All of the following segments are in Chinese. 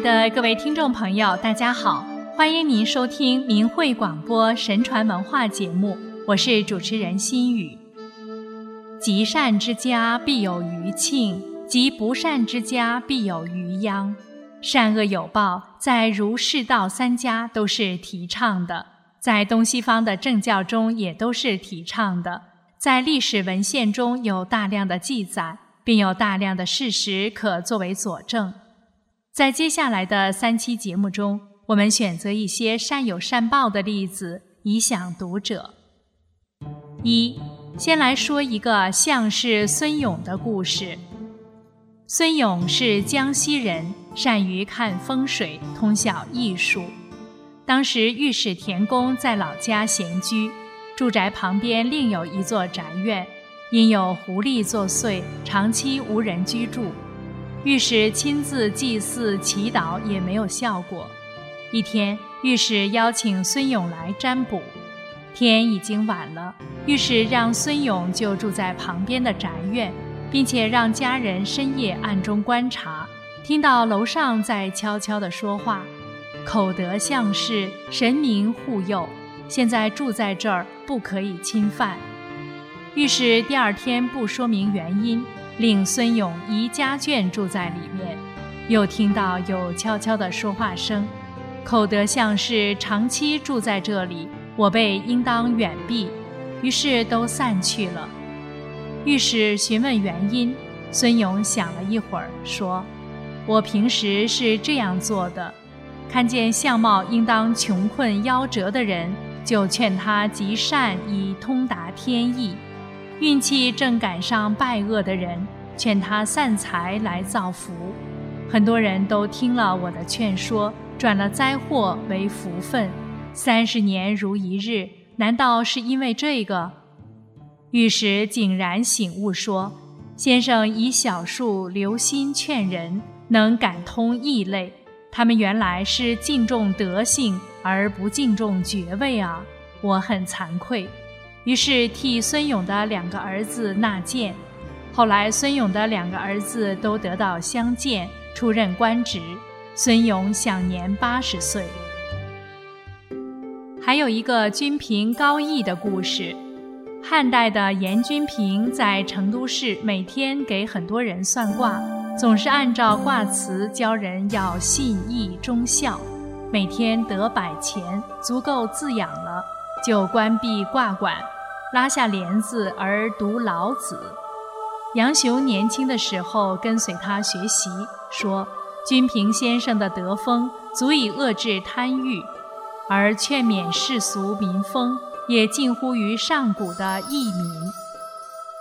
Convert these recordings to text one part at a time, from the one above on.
的各位听众朋友，大家好，欢迎您收听明慧广播神传文化节目，我是主持人心雨。积善之家必有余庆，积不善之家必有余殃。善恶有报，在儒释道三家都是提倡的，在东西方的政教中也都是提倡的，在历史文献中有大量的记载，并有大量的事实可作为佐证。在接下来的三期节目中，我们选择一些善有善报的例子，以享读者。一，先来说一个相氏孙勇的故事。孙勇是江西人，善于看风水，通晓艺术。当时御史田公在老家闲居，住宅旁边另有一座宅院，因有狐狸作祟，长期无人居住。御史亲自祭祀祈祷也没有效果。一天，御史邀请孙勇来占卜。天已经晚了，御史让孙勇就住在旁边的宅院，并且让家人深夜暗中观察，听到楼上在悄悄地说话，口德相是，神明护佑。现在住在这儿，不可以侵犯。御史第二天不说明原因。令孙勇移家眷住在里面，又听到有悄悄的说话声，口德像是长期住在这里，我辈应当远避。于是都散去了。御史询问原因，孙勇想了一会儿，说：“我平时是这样做的，看见相貌应当穷困夭折的人，就劝他积善以通达天意。”运气正赶上败恶的人，劝他散财来造福。很多人都听了我的劝说，转了灾祸为福分，三十年如一日。难道是因为这个？玉石井然醒悟说：“先生以小数留心劝人，能感通异类。他们原来是敬重德性而不敬重爵位啊！我很惭愧。”于是替孙勇的两个儿子纳谏，后来孙勇的两个儿子都得到相见，出任官职。孙勇享年八十岁。还有一个君平高义的故事。汉代的严君平在成都市每天给很多人算卦，总是按照卦辞教人要信义忠孝，每天得百钱，足够自养了，就关闭挂馆。拉下帘子而读老子。杨雄年轻的时候跟随他学习，说君平先生的德风足以遏制贪欲，而劝勉世俗民风也近乎于上古的义民。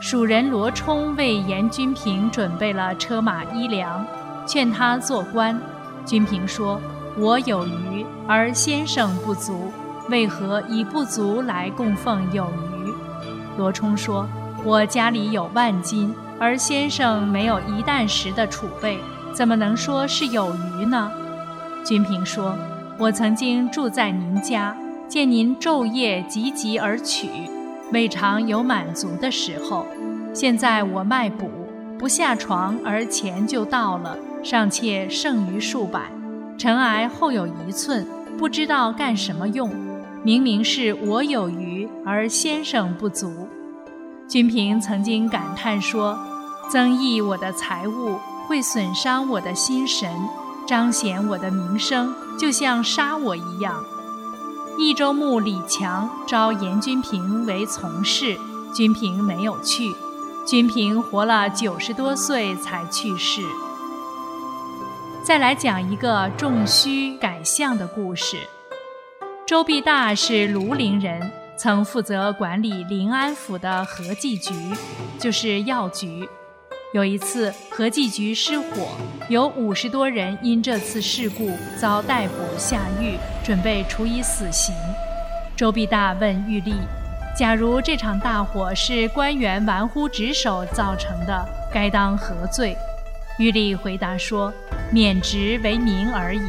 蜀人罗冲为严君平准备了车马衣粮，劝他做官。君平说：“我有余，而先生不足，为何以不足来供奉有余？”罗冲说：“我家里有万金，而先生没有一担石的储备，怎么能说是有余呢？”君平说：“我曾经住在您家，见您昼夜汲汲而取，未尝有满足的时候。现在我卖卜，不下床而钱就到了，尚且剩余数百，尘埃后有一寸，不知道干什么用。明明是我有余，而先生不足。”君平曾经感叹说：“增益我的财物，会损伤我的心神，彰显我的名声，就像杀我一样。”益州牧李强招严君平为从事，君平没有去。君平活了九十多岁才去世。再来讲一个种须改相的故事。周必大是庐陵人。曾负责管理临安府的和剂局，就是药局。有一次，和剂局失火，有五十多人因这次事故遭逮捕下狱，准备处以死刑。周必大问玉立：“假如这场大火是官员玩忽职守造成的，该当何罪？”玉立回答说：“免职为民而已。”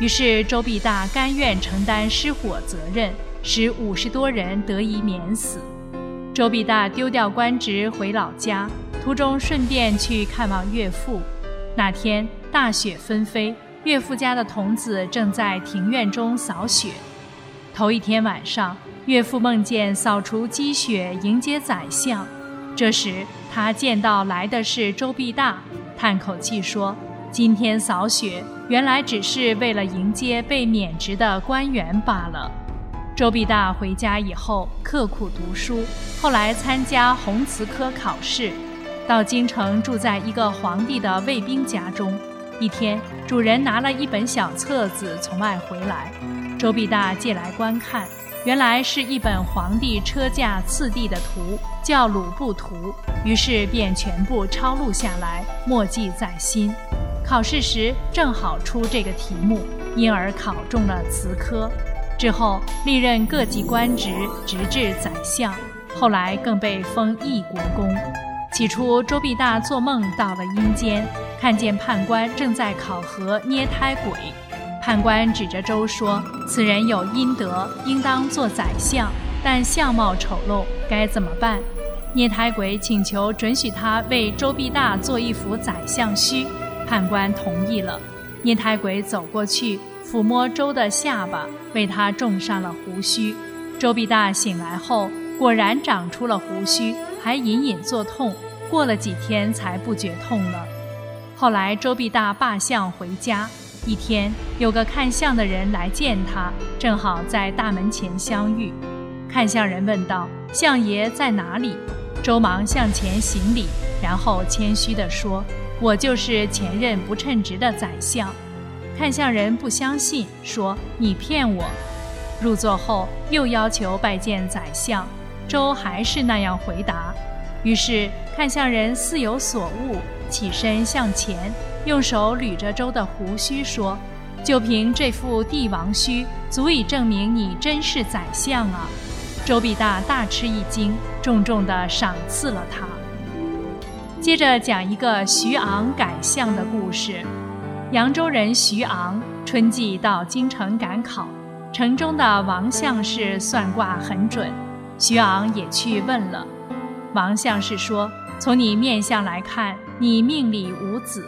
于是周必大甘愿承担失火责任。使五十多人得以免死。周必大丢掉官职回老家，途中顺便去看望岳父。那天大雪纷飞，岳父家的童子正在庭院中扫雪。头一天晚上，岳父梦见扫除积雪迎接宰相，这时他见到来的是周必大，叹口气说：“今天扫雪，原来只是为了迎接被免职的官员罢了。”周必大回家以后刻苦读书，后来参加弘慈科考试，到京城住在一个皇帝的卫兵家中。一天，主人拿了一本小册子从外回来，周必大借来观看，原来是一本皇帝车驾次第的图，叫《鲁布图》，于是便全部抄录下来，默记在心。考试时正好出这个题目，因而考中了慈科。之后历任各级官职，直至宰相，后来更被封一国公。起初，周必大做梦到了阴间，看见判官正在考核捏胎鬼。判官指着周说：“此人有阴德，应当做宰相，但相貌丑陋，该怎么办？”捏胎鬼请求准许他为周必大做一幅宰相须，判官同意了。捏胎鬼走过去。抚摸周的下巴，为他种上了胡须。周必大醒来后，果然长出了胡须，还隐隐作痛。过了几天，才不觉痛了。后来，周必大罢相回家。一天，有个看相的人来见他，正好在大门前相遇。看相人问道：“相爷在哪里？”周忙向前行礼，然后谦虚地说：“我就是前任不称职的宰相。”看相人不相信，说：“你骗我。”入座后又要求拜见宰相，周还是那样回答。于是看相人似有所悟，起身向前，用手捋着周的胡须说：“就凭这副帝王须，足以证明你真是宰相啊！”周必大大吃一惊，重重地赏赐了他。接着讲一个徐昂改相的故事。扬州人徐昂春季到京城赶考，城中的王相士算卦很准，徐昂也去问了。王相士说：“从你面相来看，你命里无子。”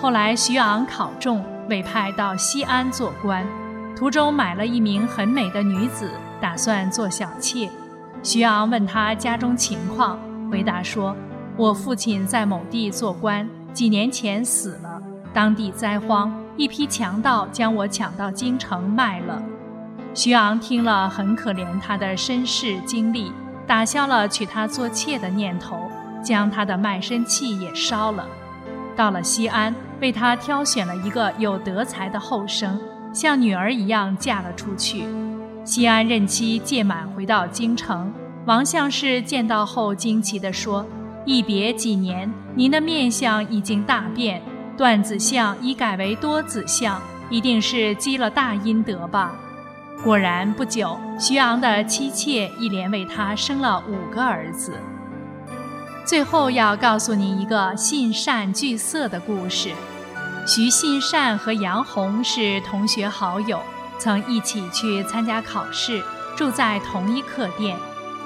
后来徐昂考中，委派到西安做官，途中买了一名很美的女子，打算做小妾。徐昂问他家中情况，回答说：“我父亲在某地做官，几年前死了。”当地灾荒，一批强盗将我抢到京城卖了。徐昂听了，很可怜他的身世经历，打消了娶她做妾的念头，将他的卖身契也烧了。到了西安，为他挑选了一个有德才的后生，像女儿一样嫁了出去。西安任期届满，回到京城，王相士见到后惊奇地说：“一别几年，您的面相已经大变。”断子相已改为多子相，一定是积了大阴德吧？果然不久，徐昂的妻妾一连为他生了五个儿子。最后要告诉你一个信善惧色的故事：徐信善和杨红是同学好友，曾一起去参加考试，住在同一客店。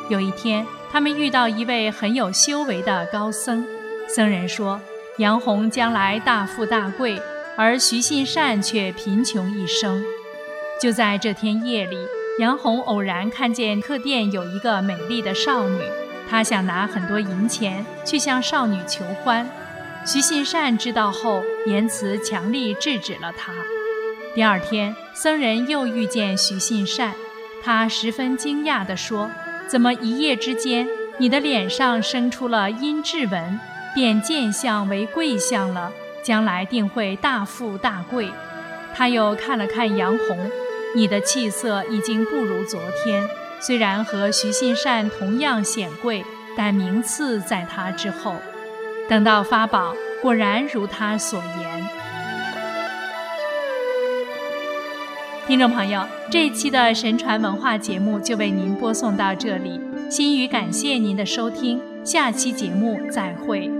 有一天，他们遇到一位很有修为的高僧，僧人说。杨红将来大富大贵，而徐信善却贫穷一生。就在这天夜里，杨红偶然看见客店有一个美丽的少女，他想拿很多银钱去向少女求欢。徐信善知道后，言辞强力制止了他。第二天，僧人又遇见徐信善，他十分惊讶地说：“怎么一夜之间，你的脸上生出了阴质纹？”变贱相为贵相了，将来定会大富大贵。他又看了看杨红，你的气色已经不如昨天。虽然和徐信善同样显贵，但名次在他之后。等到发宝，果然如他所言。听众朋友，这一期的神传文化节目就为您播送到这里，心语感谢您的收听，下期节目再会。